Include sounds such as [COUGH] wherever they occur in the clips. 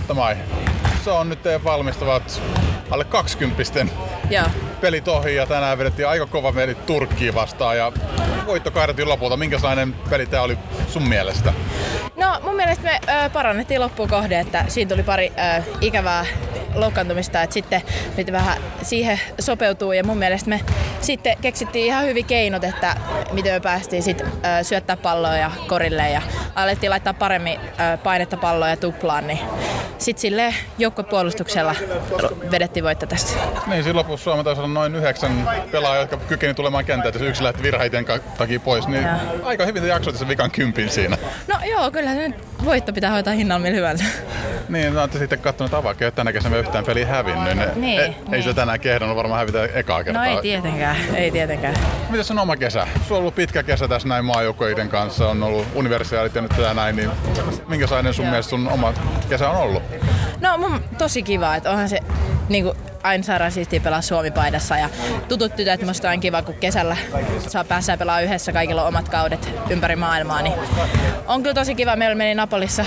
Totta mai. Se on nyt teidän valmistavat alle 20 Joo. pelit ohi ja tänään vedettiin aika kova peli Turkkiin vastaan ja voitto kairattiin lopulta. Minkälainen peli tämä oli sun mielestä? No mun mielestä me ö, parannettiin loppuun kohde, että siinä tuli pari ö, ikävää loukkaantumista, että sitten piti vähän siihen sopeutuu ja mun mielestä me sitten keksittiin ihan hyvin keinot, että miten me päästiin sit ö, syöttää palloa ja korille ja alettiin laittaa paremmin painetta palloa ja tuplaan, niin sitten sille joukkopuolustuksella vedettiin voitto tästä. Niin, siinä lopussa Suomen taisi olla noin yhdeksän pelaajaa, jotka kykeni tulemaan kentään, jos yksi lähti virheiden takia pois, niin Joo. aika hyvin te jaksoitte sen vikan kympin siinä. No joo, kyllä se nyt voitto pitää hoitaa hinnalla millä hyvänsä. Niin, no sitten katsonut että tänä kesänä yhtään peliä hävinnyt. Ne, Niin, ei, ei niin. se tänään kehdannut varmaan hävitä ekaa kertaa. No ei tietenkään, ei tietenkään. Mitäs on oma kesä? Sulla on ollut pitkä kesä tässä näin maajoukkoiden kanssa, on ollut universiaalit ja nyt tätä näin, niin minkälainen sun Joo. mielestä sun oma kesä on ollut? No mun tosi kiva, että onhan se niinku aina saadaan siistiä pelaa Suomi-paidassa ja tutut tytöt musta on kiva, kun kesällä saa päässä pelaa yhdessä, kaikilla on omat kaudet ympäri maailmaa, niin on kyllä tosi kiva. Meillä meni Napolissa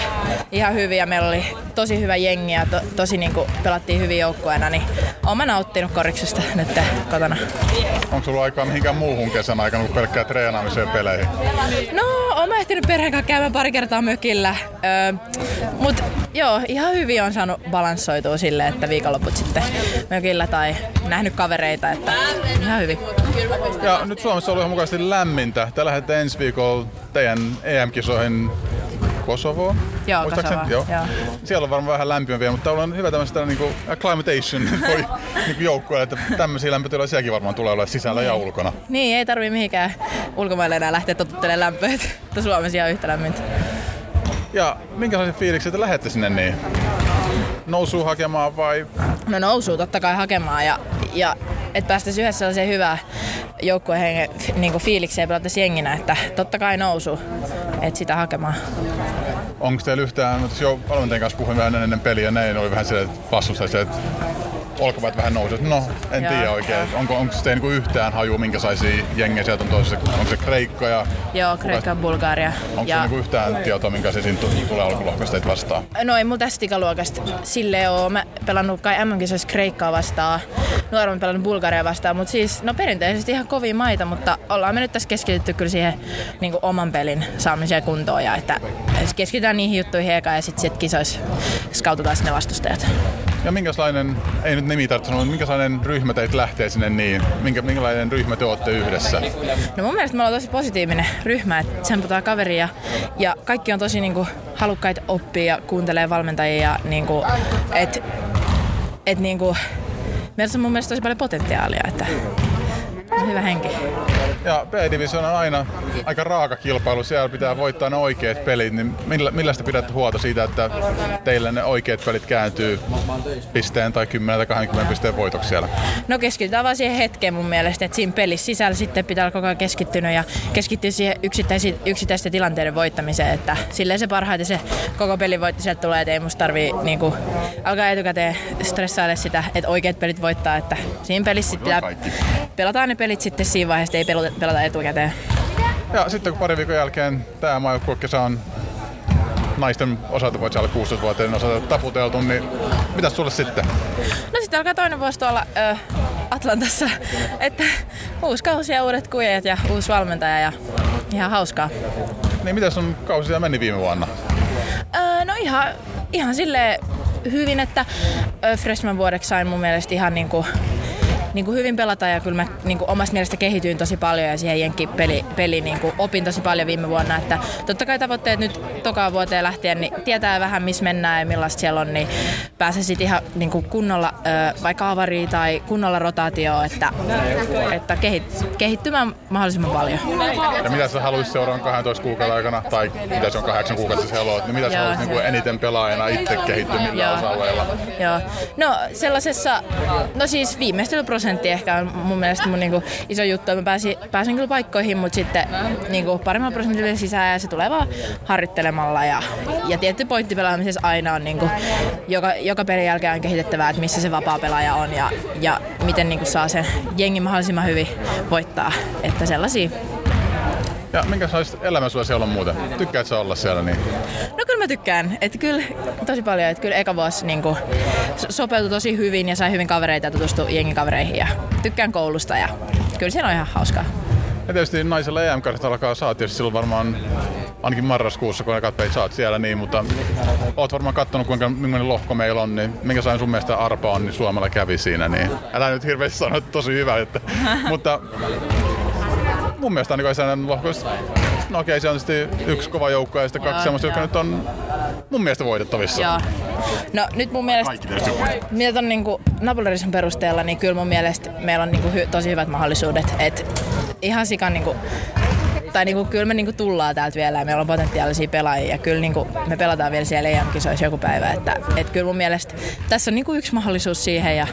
ihan hyvin ja meillä oli tosi hyvä jengi ja to, tosi niinku pelattiin hyvin joukkueena, niin oon mä nauttinut koriksesta nyt kotona. Onko sulla aikaa mihinkään muuhun kesän aikana kuin pelkkää treenaamiseen ja peleihin? No, oon mä ehtinyt perheen kanssa käymään pari kertaa mökillä. Öö, mut joo, ihan hyvin on saanut balanssoitua silleen, että viikonloput sitten mökillä tai nähnyt kavereita, että ihan hyvin. Ja nyt Suomessa on ollut ihan mukaisesti lämmintä. Te lähdette ensi viikolla teidän EM-kisoihin Kosovoon. Joo, muistaakseni? Kosovoon, Joo. joo. Siellä on varmaan vähän lämpimämpiä, mutta täällä on hyvä tämmöistä niinku acclimatation [LAUGHS] voi niinku joukkueelle, että tämmöisiä lämpötiloja sielläkin varmaan tulee olla sisällä ja ulkona. Niin, ei tarvii mihinkään ulkomaille enää lähteä totuttelemaan lämpöä, että Suomessa ihan yhtä lämmintä. Ja minkälaisia fiiliksiä te lähette sinne niin? Nousuu hakemaan vai? No nousuu totta kai hakemaan ja, ja että päästäisiin yhdessä sellaiseen hyvään joukkueen niin fiilikseen ja pelattaisiin jenginä, että totta kai nousuu, että sitä hakemaan. Onko teillä yhtään, no jo valmentajan kanssa puhuin vähän ennen peliä, ne oli vähän silleen, että vastustaisi, että olkapäät vähän nousee. No, en tiedä oikein. Onko, onko teillä niinku yhtään haju, minkälaisia jengejä sieltä on toisessa? Onko se Kreikka ja Joo, Kreikka ja Bulgaria. onko ja... se niinku yhtään tietoa, minkä se siinä tu- tulee alkulohkosta teitä vastaan? No ei mun tästä ikäluokasta sille oo. Mä pelannut kai MM-kisoissa Kreikkaa vastaan, nuoremmin pelannut Bulgaria vastaan, mutta siis no perinteisesti ihan kovia maita, mutta ollaan me nyt tässä keskitytty kyllä siihen niin oman pelin saamiseen kuntoon ja että keskitytään niihin juttuihin eka ja sitten sit kisoissa skaututaan sinne vastustajat. Ja minkälainen, ei nyt nimi tarvitse mutta minkälainen ryhmä teitä lähtee sinne niin? Minkä, minkälainen ryhmä te olette yhdessä? No mun mielestä me ollaan tosi positiivinen ryhmä, että tsempataan kaveria ja, kaikki on tosi niinku halukkaita oppia ja kuuntelee valmentajia ja niinku, et, et niinku, meillä on mun mielestä tosi paljon potentiaalia, että hyvä henki. Ja B-division on aina aika raaka kilpailu, siellä pitää voittaa ne oikeat pelit, niin millä, millaista pidätte huolta siitä, että teillä ne oikeat pelit kääntyy pisteen tai 10 tai 20 pisteen voitoksi siellä? No keskitytään vaan siihen hetkeen mun mielestä, että siinä pelissä sisällä sitten pitää olla koko ajan keskittynyt ja keskittyä siihen yksittäisi- yksittäisten tilanteiden voittamiseen, että silleen se parhaiten se koko pelin voitti sieltä tulee, että ei musta tarvii niinku, alkaa etukäteen stressailla sitä, että oikeat pelit voittaa, että siinä pelissä sitten pitää Kaikki. Pelataan ne pelit sitten siinä vaiheessa, ei pelata, pelata etukäteen. Ja sitten kun pari viikon jälkeen tämä maajoukkuekesä on naisten osalta, voit olla 16-vuotiaiden osalta taputeltu, niin mitäs sulle sitten? No sitten alkaa toinen vuosi tuolla ö, Atlantassa, että uusi kausi ja uudet kujet ja uusi valmentaja ja ihan hauskaa. Niin mitäs sun kausi meni viime vuonna? Öö, no ihan, ihan silleen hyvin, että freshman vuodeksi sain mun mielestä ihan niinku, niinku hyvin pelata ja kyllä mä niinku omasta mielestä kehityin tosi paljon ja siihen jenkin peli, peli niinku opin tosi paljon viime vuonna. Että totta kai tavoitteet nyt tokaan vuoteen lähtien, niin tietää vähän missä mennään ja millaista siellä on, niin pääsee sitten ihan niinku kunnolla ö, vaikka avariin tai kunnolla rotaatioon, että, että kehit, kehittymään mahdollisimman paljon. Ja mitä sä haluaisit seuraavan 12 kuukauden aikana, tai mitä se on 8 kuukautta siis helloa, niin mitä sä haluaisit niin eniten pelaajana itse kehittyä millä Joo. osa-alueella? Joo. No sellaisessa, no siis viimeistelyprosentti ehkä on mun mielestä mun niinku iso juttu. Mä pääsin, pääsin kyllä paikkoihin, mutta sitten niinku paremman prosentille sisään ja se tulee vaan harjoittelemalla. Ja, ja tietty pointti pelaamisessa aina on niinku, joka, joka pelin jälkeen on kehitettävää, että missä se vapaa pelaaja on ja, ja miten niinku saa sen jengi mahdollisimman hyvin voittaa. Että sellaisia Ja minkälaista elämä sulla siellä on muuten? Tykkäätkö sä olla siellä? Niin? No kyllä mä tykkään. Että kyllä tosi paljon. Että kyllä eka vuosi niin kuin, sopeutui tosi hyvin ja sai hyvin kavereita ja tutustui jengikavereihin. Ja tykkään koulusta ja kyllä siellä on ihan hauskaa. Ja tietysti naisella em alkaa saa tietysti silloin varmaan ainakin marraskuussa, kun katsoit, saat siellä niin, mutta oot varmaan katsonut, kuinka millainen lohko meillä on, niin minkä sain sun mielestä arpa on, niin Suomella kävi siinä, niin älä nyt hirveästi sano, että tosi hyvä, että, [LAUGHS] mutta mun mielestä niin sellainen lohko, no okei, se on tietysti yksi kova joukko ja sitten kaksi semmoista, jotka nyt on mun mielestä voitettavissa. Joo. No nyt mun mielestä, mitä on niinku Napoleonin perusteella, niin kyllä mun mielestä meillä on niinku hy- tosi hyvät mahdollisuudet. Et ihan sikan niinku tai niinku, kyllä me niinku tullaan täältä vielä ja meillä on potentiaalisia pelaajia ja kyllä niinku, me pelataan vielä siellä EM-kisoissa joku päivä. Että, et kyllä mun mielestä tässä on niinku yksi mahdollisuus siihen ja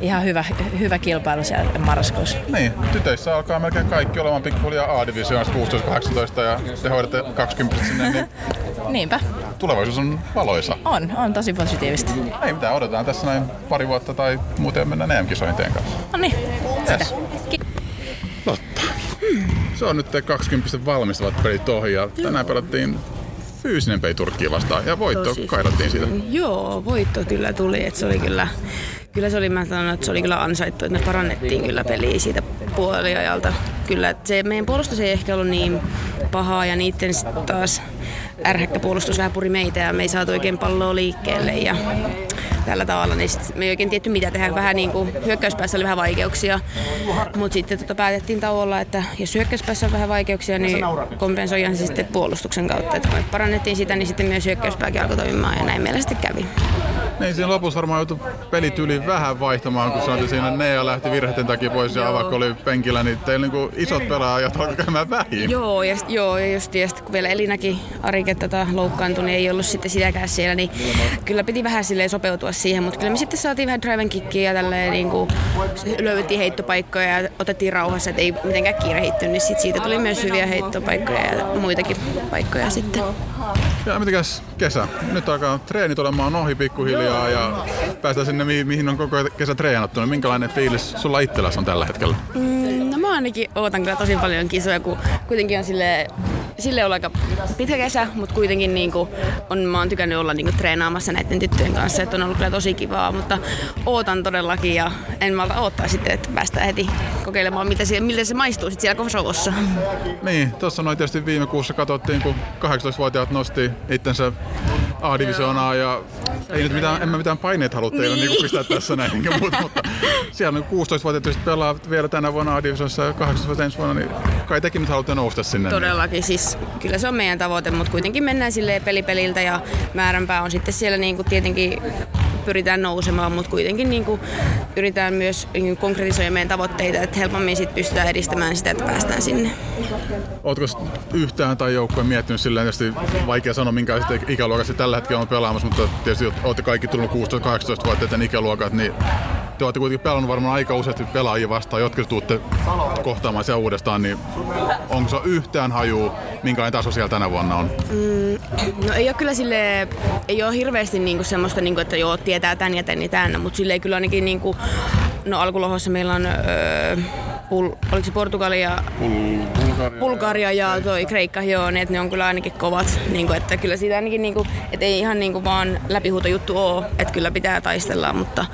ihan hyvä, hyvä kilpailu siellä marraskuussa. Niin, tytöissä alkaa melkein kaikki olemaan pikkuhiljaa A-divisioonassa 16-18 ja te hoidatte 20 sinne, niin [LAUGHS] Niinpä. Tulevaisuus on valoisa. On, on tosi positiivista. Ei mitään, odotetaan tässä näin pari vuotta tai muuten mennään EM-kisoihin kanssa. No niin, yes. Totta. Se on nyt 20 valmistavat pelit ohi ja tänään pelattiin fyysinen peli Turkkiin vastaan ja voitto Tosi. kairattiin siitä. Joo, voitto kyllä tuli, että se oli kyllä kyllä se oli, mä sanon, että se oli kyllä ansaittu, että me parannettiin kyllä peliä siitä puoliajalta. Kyllä, että se meidän puolustus ei ehkä ollut niin pahaa ja niiden taas ärhäkkä puolustus vähän puri meitä ja me ei saatu oikein palloa liikkeelle ja tällä tavalla, niin sit me ei oikein tietty mitä tehdä. Vähän niin kuin hyökkäyspäässä oli vähän vaikeuksia, mutta sitten tota päätettiin tauolla, että jos hyökkäyspäässä on vähän vaikeuksia, niin kompensoidaan se sitten puolustuksen kautta. Että kun me parannettiin sitä, niin sitten myös hyökkäyspääkin alkoi toimimaan ja näin meillä sitten kävi. Niin siinä lopussa varmaan joutui pelityyli vähän vaihtamaan, kun sanoit, siinä Nea lähti virheiden takia pois ja Avakko oli penkillä, niin teillä niin isot pelaajat alkoi käymään vähin. Joo, ja, joo, ja just, ja sitten kun vielä Elinäkin Arike tota, loukkaantui, niin ei ollut sitten sitäkään siellä, niin kyllä piti vähän silleen sopeutua siihen, mutta kyllä me sitten saatiin vähän drive kickia ja tälleen niin kuin, löydettiin heittopaikkoja ja otettiin rauhassa, että ei mitenkään kiirehitty, niin sit siitä tuli myös hyviä heittopaikkoja ja muitakin paikkoja sitten. Ja mitenkäs kesä? Nyt alkaa treenit olemaan ohi pikkuhiljaa ja päästään sinne, mihin on koko kesä treenattu. Niin minkälainen fiilis sulla itselläsi on tällä hetkellä? Mm, no mä ainakin ootan kyllä tosi paljon kisoja, kun kuitenkin on sille sille on aika pitkä kesä, mutta kuitenkin niin kuin on, mä oon tykännyt olla niin kuin treenaamassa näiden tyttöjen kanssa, että on ollut kyllä tosi kivaa, mutta ootan todellakin ja en malta odottaa sitten, että päästään heti kokeilemaan, mitä se, miltä se maistuu sitten siellä Kosovossa. Niin, tuossa noin tietysti viime kuussa katsottiin, kun 18-vuotiaat nosti itsensä A-divisioonaa ja ei nyt mitään, en mä mitään paineet halua teille niin. niin pistää tässä näin, enkä muuta, [LAUGHS] mutta siellä on 16-vuotiaat pelaa vielä tänä vuonna A-divisioonassa ja 18 ensi vuonna, niin kai tekin nyt haluatte nousta sinne. Niin- Todellakin, siis kyllä se on meidän tavoite, mutta kuitenkin mennään sille pelipeliltä ja määränpää on sitten siellä niin kuin tietenkin pyritään nousemaan, mutta kuitenkin niin kuin yritetään myös niin konkretisoida meidän tavoitteita, että helpommin sit pystytään edistämään sitä, että päästään sinne. Oletko yhtään tai joukkoja miettinyt silleen, tietysti vaikea sanoa, minkä ikäluokassa tällä hetkellä on pelaamassa, mutta tietysti olette kaikki tullut 16-18 vuotta ikäluokat, niin te olette kuitenkin pelannut varmaan aika useasti pelaajia vastaan, jotka tuutte kohtaamaan siellä uudestaan, niin onko se yhtään haju, minkälainen taso siellä tänä vuonna on? Mm, no ei ole kyllä sille ei ole hirveästi niinku semmoista, niinku, että joo, tietää tän ja tän ja tän, mutta silleen kyllä ainakin niinku, no alkulohossa meillä on öö, Pul, oliko se Portugalia, Pul, Bulgaria, Bulgaria ja toi Kreikka, joo, niin, että ne on kyllä ainakin kovat. Niin kuin, että kyllä siitä ainakin, niin kuin, että ei ihan niin kuin vaan läpihuutojuttu ole, että kyllä pitää taistella, mutta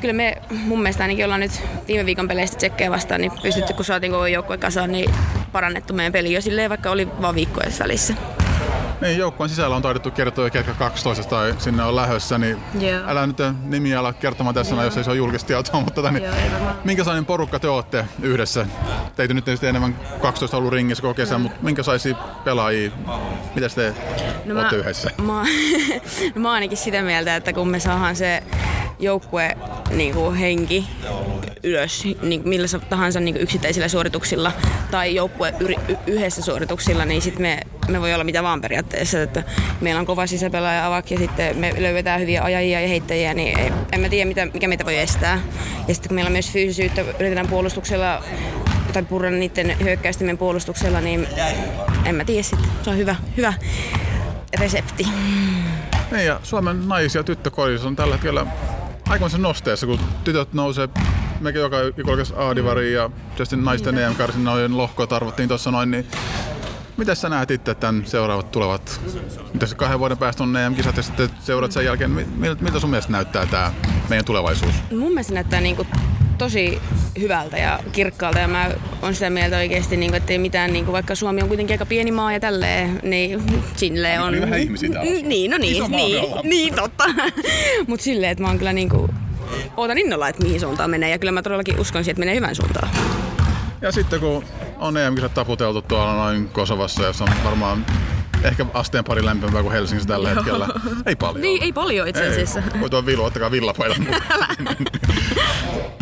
kyllä me mun mielestä ainakin ollaan nyt viime viikon peleistä tsekkejä vastaan, niin pystytty, kun saatiin koko joukkue kasaan, niin parannettu meidän peli jo silleen, vaikka oli vaan viikkoja välissä. Niin, joukkueen sisällä on taidettu kertoa ketkä 12 tai sinne on lähössä, niin Joo. älä nyt nimiä ala kertomaan tässä, Joo. jos ei se ole julkista tietoa, [LAUGHS] mutta tota, niin, minkä sellainen porukka te olette yhdessä? Teitä nyt tietysti enemmän 12 ollut ringissä koko kesän, mm. mutta minkä saisi pelaajia, mitä te no olette mä, yhdessä? Mä, [LAUGHS] no mä ainakin sitä mieltä, että kun me saadaan se joukkue niin kuin henki ylös niin millä tahansa niin kuin yksittäisillä suorituksilla tai joukkue yhdessä suorituksilla, niin sitten me, me voi olla mitä vaan periaatteessa. Että meillä on kova sisäpelaaja avak ja sitten me löydetään hyviä ajajia ja heittäjiä, niin ei, en mä tiedä mitä, mikä meitä voi estää. Ja sitten kun meillä on myös fyysisyyttä, yritetään puolustuksella tai purra niiden hyökkäystimien puolustuksella, niin en mä tiedä sitten. Se on hyvä, hyvä resepti. Niin ja Suomen naisia tyttökodissa on tällä hetkellä aikamoisen nosteessa, kun tytöt nousee mekin joka ikolkas Aadivari ja tietysti naisten em noin lohkoa arvottiin tuossa noin, niin Miten sä näet itse tämän seuraavat tulevat, mitä se kahden vuoden päästä on EM-kisat ja sitten seurat sen jälkeen, miltä, sun mielestä näyttää tämä meidän tulevaisuus? Mun mielestä näyttää niin kuin tosi hyvältä ja kirkkaalta ja mä oon sitä mieltä oikeasti, niin kuin, että ei mitään, niin kuin, vaikka Suomi on kuitenkin aika pieni maa ja tälleen, niin silleen on... Niin vähän ihmisiä täällä. Niin, no niin, niin, niin, totta. Mutta silleen, että mä oon kyllä niin kuin, ootan innolla, että mihin suuntaan menee ja kyllä mä todellakin uskon siihen, että menee hyvän suuntaan. Ja sitten kun on EM-kisat taputeltu tuolla noin Kosovassa, jossa on varmaan ehkä asteen pari lämpimämpää kuin Helsingissä tällä hetkellä. Ei paljon. Niin, ei paljon itse asiassa. Voi tuon vilu, ottakaa villapaidan [LAUGHS]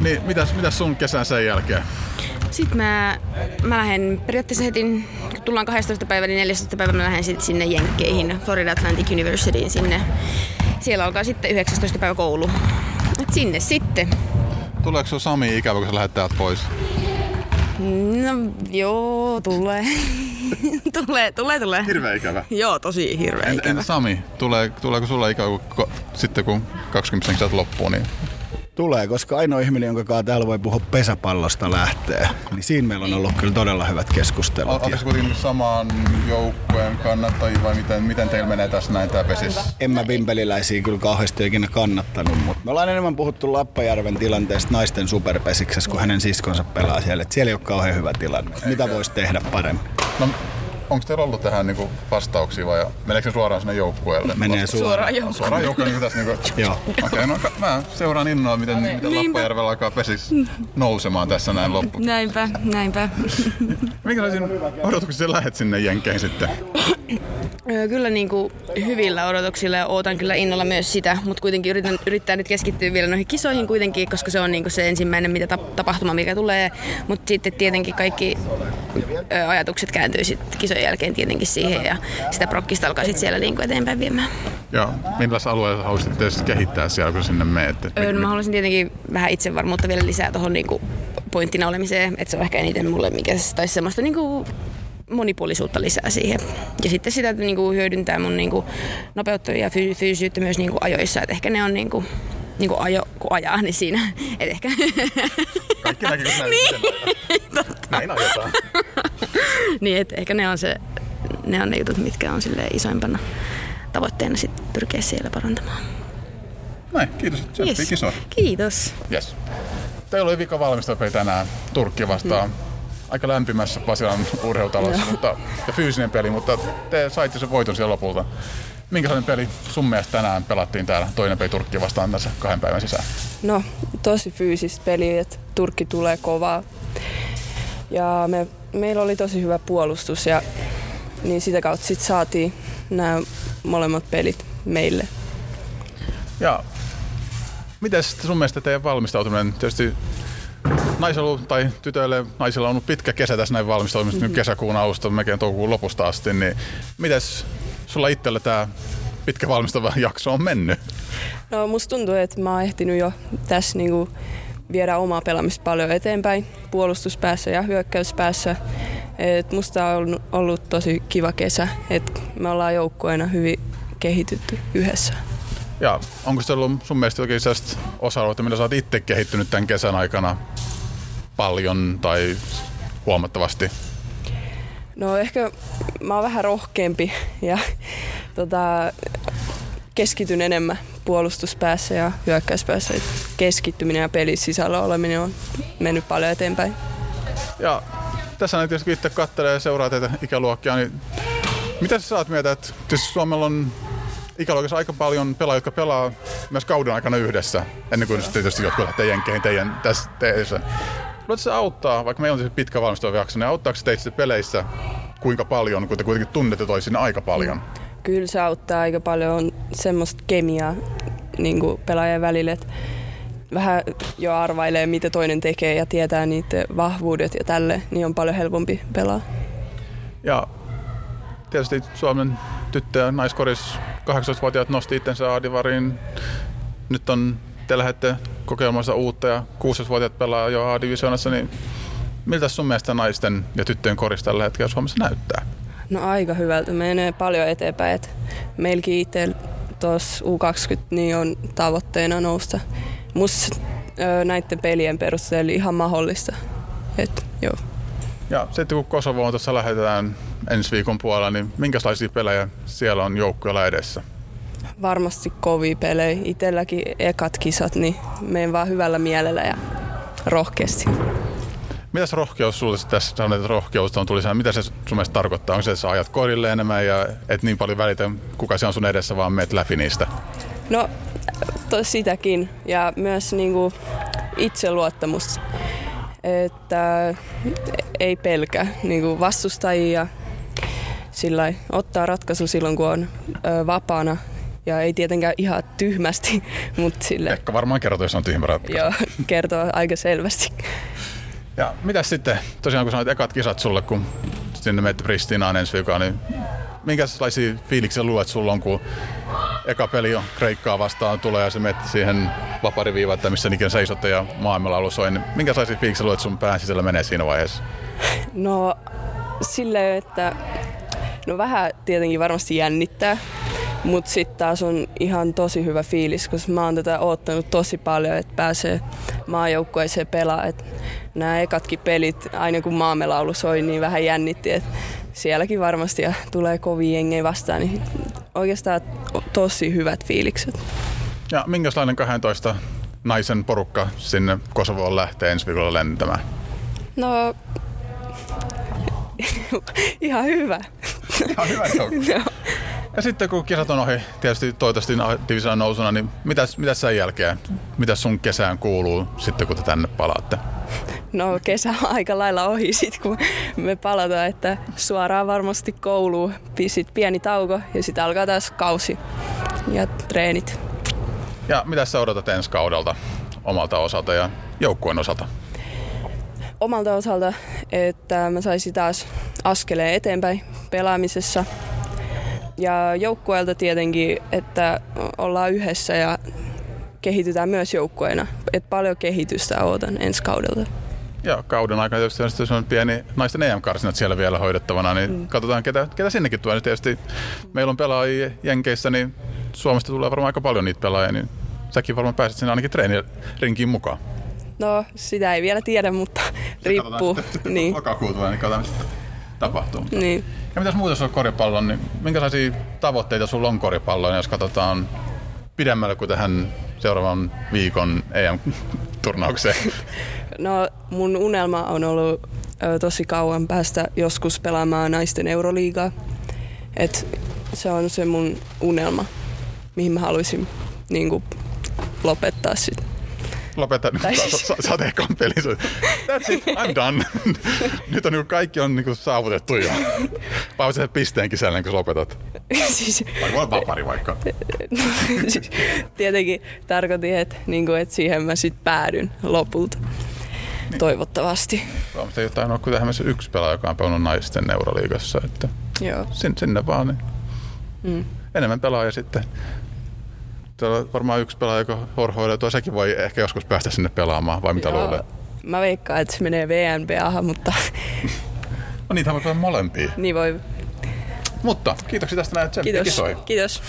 Niin, mitäs, mitäs sun kesän sen jälkeen? Sitten mä, mä lähden periaatteessa heti, kun tullaan 12. päivä, niin 14. päivä mä lähden sitten sinne Jenkkeihin, Florida Atlantic Universityin sinne. Siellä alkaa sitten 19. päivä koulu. Et sinne sitten. Tuleeko sun Sami ikävä, kun sä lähdet täältä pois? No joo, tulee. [LAUGHS] tulee, tulee, tulee. Hirveä ikävä. Joo, tosi hirveä en, ikävä. En, Sami, tulee, tuleeko sulla ikävä kun, sitten kun 20 kisat loppuu, niin Tulee, koska ainoa ihminen, jonka kanssa täällä voi puhua pesäpallosta lähtee. Niin siinä meillä on ollut kyllä todella hyvät keskustelut. Oletteko kuitenkin samaan joukkueen kannattajia vai miten, miten teillä menee tässä näin tää pesis? En mä vimpeliläisiä kyllä kauheasti ikinä kannattanut, mutta me ollaan enemmän puhuttu Lappajärven tilanteesta naisten superpesiksessä, kun hänen siskonsa pelaa siellä. Et siellä ei ole kauhean hyvä tilanne. Mitä voisi tehdä paremmin? No, onko teillä ollut tähän niinku vastauksia vai meneekö se suoraan sinne joukkueelle? Menee suoraan. Suoraan joukkueelle. Suoraan joukkueelle niin tässä niinku... Joo. Okei, okay, no mä seuraan innolla, miten, miten Lappajärvellä alkaa pesis nousemaan tässä näin loppu. Näinpä, näinpä. Minkälaisiin odotuksiin lähet sinne Jenkeihin sitten? Öö, Kyllä niin kuin hyvillä odotuksilla ja ootan kyllä innolla myös sitä, mutta kuitenkin yritän, yrittää nyt keskittyä vielä noihin kisoihin kuitenkin, koska se on niin kuin se ensimmäinen mitä tap- tapahtuma, mikä tulee. Mutta sitten tietenkin kaikki ajatukset kääntyy sitten kisojen jälkeen tietenkin siihen ja sitä prokkista alkaa sitten siellä niin kuin eteenpäin viemään. Ja millaisella alueella haluaisitte sitten kehittää siellä, kun sinne menette? Öö, no mä haluaisin tietenkin vähän itsevarmuutta vielä lisää tuohon niin pointtina olemiseen, että se on ehkä eniten mulle mikä, tai semmoista niin kuin monipuolisuutta lisää siihen. Ja sitten sitä niin kuin hyödyntää mun niin kuin nopeutta ja fy- fyysisyyttä myös niin kuin ajoissa, että ehkä ne on niin kuin, niin kuin ajo, kun ajaa, niin siinä, et ehkä... Kaikki näkyy, kun [LAUGHS] niin, Näin ajetaan. [LAUGHS] niin, että ehkä ne on, se, ne on ne jutut, mitkä on sille isoimpana tavoitteena sit pyrkiä siellä parantamaan. Näin, kiitos. Yes. kisoihin. Kiitos. Yes. Teillä oli vika valmistelupeli tänään Turkki vastaan. Mm. Aika lämpimässä Pasilan urheilutalossa mutta, ja fyysinen peli, mutta te saitte sen voiton siellä lopulta. Minkälainen peli sun mielestä tänään pelattiin täällä toinen peli Turkki vastaan tässä kahden päivän sisään? No, tosi fyysistä peliä, että Turkki tulee kovaa. Ja me, meillä oli tosi hyvä puolustus ja niin sitä kautta sit saatiin nämä molemmat pelit meille. Ja miten sun mielestä teidän valmistautuminen? Tietysti naisella tai tytöille, naisilla on ollut pitkä kesä tässä näin valmistautumista, mm-hmm. kesäkuun alusta, melkein toukokuun lopusta asti, niin mites sulla itsellä tämä pitkä valmistava jakso on mennyt? No musta tuntuu, että mä oon ehtinyt jo tässä niinku viedä omaa pelaamista paljon eteenpäin puolustuspäässä ja hyökkäyspäässä. Et musta on ollut tosi kiva kesä, että me ollaan joukkueena hyvin kehitytty yhdessä. Ja onko se ollut sun mielestä jokin sellaista osa-aluetta, millä sä oot itse kehittynyt tämän kesän aikana paljon tai huomattavasti? No ehkä mä oon vähän rohkeampi ja tota, keskityn enemmän puolustuspäässä ja hyökkäyspäässä. Et keskittyminen ja pelin sisällä oleminen on mennyt paljon eteenpäin. Ja tässä nyt tietysti itse katselee ja seuraa teitä ikäluokkia, niin mitä sä saat mieltä, että tietysti Suomella on ikäluokassa aika paljon pelaajia, jotka pelaa myös kauden aikana yhdessä, ennen kuin sitten tietysti jotkut lähtee jenkeihin teidän tässä teessä. Luuletko se auttaa, vaikka meillä on siis pitkä valmistava jakso, niin auttaako se teitä peleissä kuinka paljon, kun te kuitenkin tunnette toisinne aika paljon? Kyllä se auttaa aika paljon on semmoista kemiaa niin pelaajien välillä, että vähän jo arvailee, mitä toinen tekee ja tietää niiden vahvuudet ja tälle, niin on paljon helpompi pelaa. Ja tietysti Suomen tyttö- ja naiskoris 18-vuotiaat nosti itsensä Aadivariin. Nyt on, te lähdette kokeilemassa uutta ja 16-vuotiaat pelaa jo A-divisioonassa, niin miltä sun mielestä naisten ja tyttöjen koris tällä hetkellä Suomessa näyttää? No aika hyvältä. Menee paljon eteenpäin. Et meilläkin itse tuossa U20 niin on tavoitteena nousta. Musta näiden pelien perusteella ihan mahdollista. Et, joo. Ja sitten kun Kosovo on tuossa lähdetään ensi viikon puolella, niin minkälaisia pelejä siellä on joukkueella edessä? Varmasti kovia pelejä. Itelläkin ekat kisat, niin menen vaan hyvällä mielellä ja rohkeasti. Mitäs rohkeus sulle tässä sanoit, että rohkeus on tuli Mitä se sun mielestä tarkoittaa? Onko se, että sä ajat korille enemmän ja et niin paljon välitä, kuka se on sun edessä, vaan meet läpi niistä? No, to, sitäkin. Ja myös niinku, itseluottamus. Että ei pelkä niinku, vastustajia. Sillä ottaa ratkaisu silloin, kun on ö, vapaana. Ja ei tietenkään ihan tyhmästi, [LAUGHS] mutta sille Ehkä varmaan kertoo, jos on tyhmä ratkaisu. joo, kertoo aika selvästi. Ja mitäs sitten, tosiaan kun sanoit ekat kisat sulle, kun sinne menette Pristinaan ensi viikolla, niin minkälaisia fiiliksiä luulet, sulla on, kun eka peli on Kreikkaa vastaan tulee ja se menet siihen vapariviivaan, että missä ikinä seisotte ja maailmanlaulu soi, niin minkälaisia fiiliksiä luulet, sun pään sisällä menee siinä vaiheessa? No sille, että no vähän tietenkin varmasti jännittää, mutta sitten taas on ihan tosi hyvä fiilis, koska mä oon tätä oottanut tosi paljon, että pääsee maajoukkueeseen pelaa. Nämä ekatkin pelit, aina kun maamelaulu soi, niin vähän jännitti, että sielläkin varmasti ja tulee kovia jengejä vastaan, niin oikeastaan tosi hyvät fiilikset. Ja minkälainen 12 naisen porukka sinne Kosovoon lähtee ensi viikolla lentämään? No, ihan hyvä. Ihan hyvä. [LAUGHS] Joo. Ja sitten kun kisat on ohi, tietysti toivottavasti divisioon nousuna, niin mitäs, mitäs sen jälkeen? Mitäs sun kesään kuuluu sitten, kun te tänne palaatte? No kesä on aika lailla ohi sit, kun me palataan, että suoraan varmasti kouluun. Sit pieni tauko ja sitten alkaa taas kausi ja treenit. Ja mitä sä odotat ensi kaudelta omalta osalta ja joukkueen osalta? Omalta osalta, että mä saisin taas askeleen eteenpäin pelaamisessa. Ja joukkueelta tietenkin, että ollaan yhdessä ja kehitytään myös joukkueena. Et paljon kehitystä ootan ensi kaudelta. Ja kauden aikana tietysti on pieni naisten EM-karsinat siellä vielä hoidettavana, niin mm. katsotaan ketä, ketä sinnekin tulee. Tietysti meillä on pelaajia Jenkeissä, niin Suomesta tulee varmaan aika paljon niitä pelaajia, niin säkin varmaan pääset sinne ainakin treenirinkiin mukaan. No, sitä ei vielä tiedä, mutta riippuu. [LAUGHS] niin. Lokakuun tulee, niin katsotaan, mitä tapahtuu. Niin. Ja mitäs muuta sulla koripallon, niin minkälaisia tavoitteita sulla on koripalloon, jos katsotaan pidemmälle kuin tähän seuraavan viikon EM-turnaukseen? [LAUGHS] No mun unelma on ollut ö, tosi kauan päästä joskus pelaamaan naisten Euroliigaa. Et se on se mun unelma, mihin mä haluaisin niin kuin, lopettaa sit. Lopeta nyt siis- sa- sa- sateenkaan pelin. That's it, I'm done. [LAUGHS] nyt on niinku kaikki on niinku saavutettu jo. Vai se pisteen kisällä, kun lopetat? siis, Tai voi vapari vaikka. siis, tietenkin tarkoitin, että, niin kuin, että siihen mä sit päädyn lopulta. Toivottavasti. Suomesta ei ole tainnut kuin tähän yksi pelaaja, joka on pelannut naisten Euroliigassa. Että Joo. sinne, sinne vaan. Niin. Mm. Enemmän pelaajia sitten. Tuolla on varmaan yksi pelaaja, joka horhoilee. Tuo sekin voi ehkä joskus päästä sinne pelaamaan, vai mitä Joo. luulee? Mä veikkaan, että se menee VNBAhan, mutta [LAUGHS] No niitä voi molempia. niin voi. Mutta kiitoksia tästä näin, että Kiitos. kisoi. Kiitos.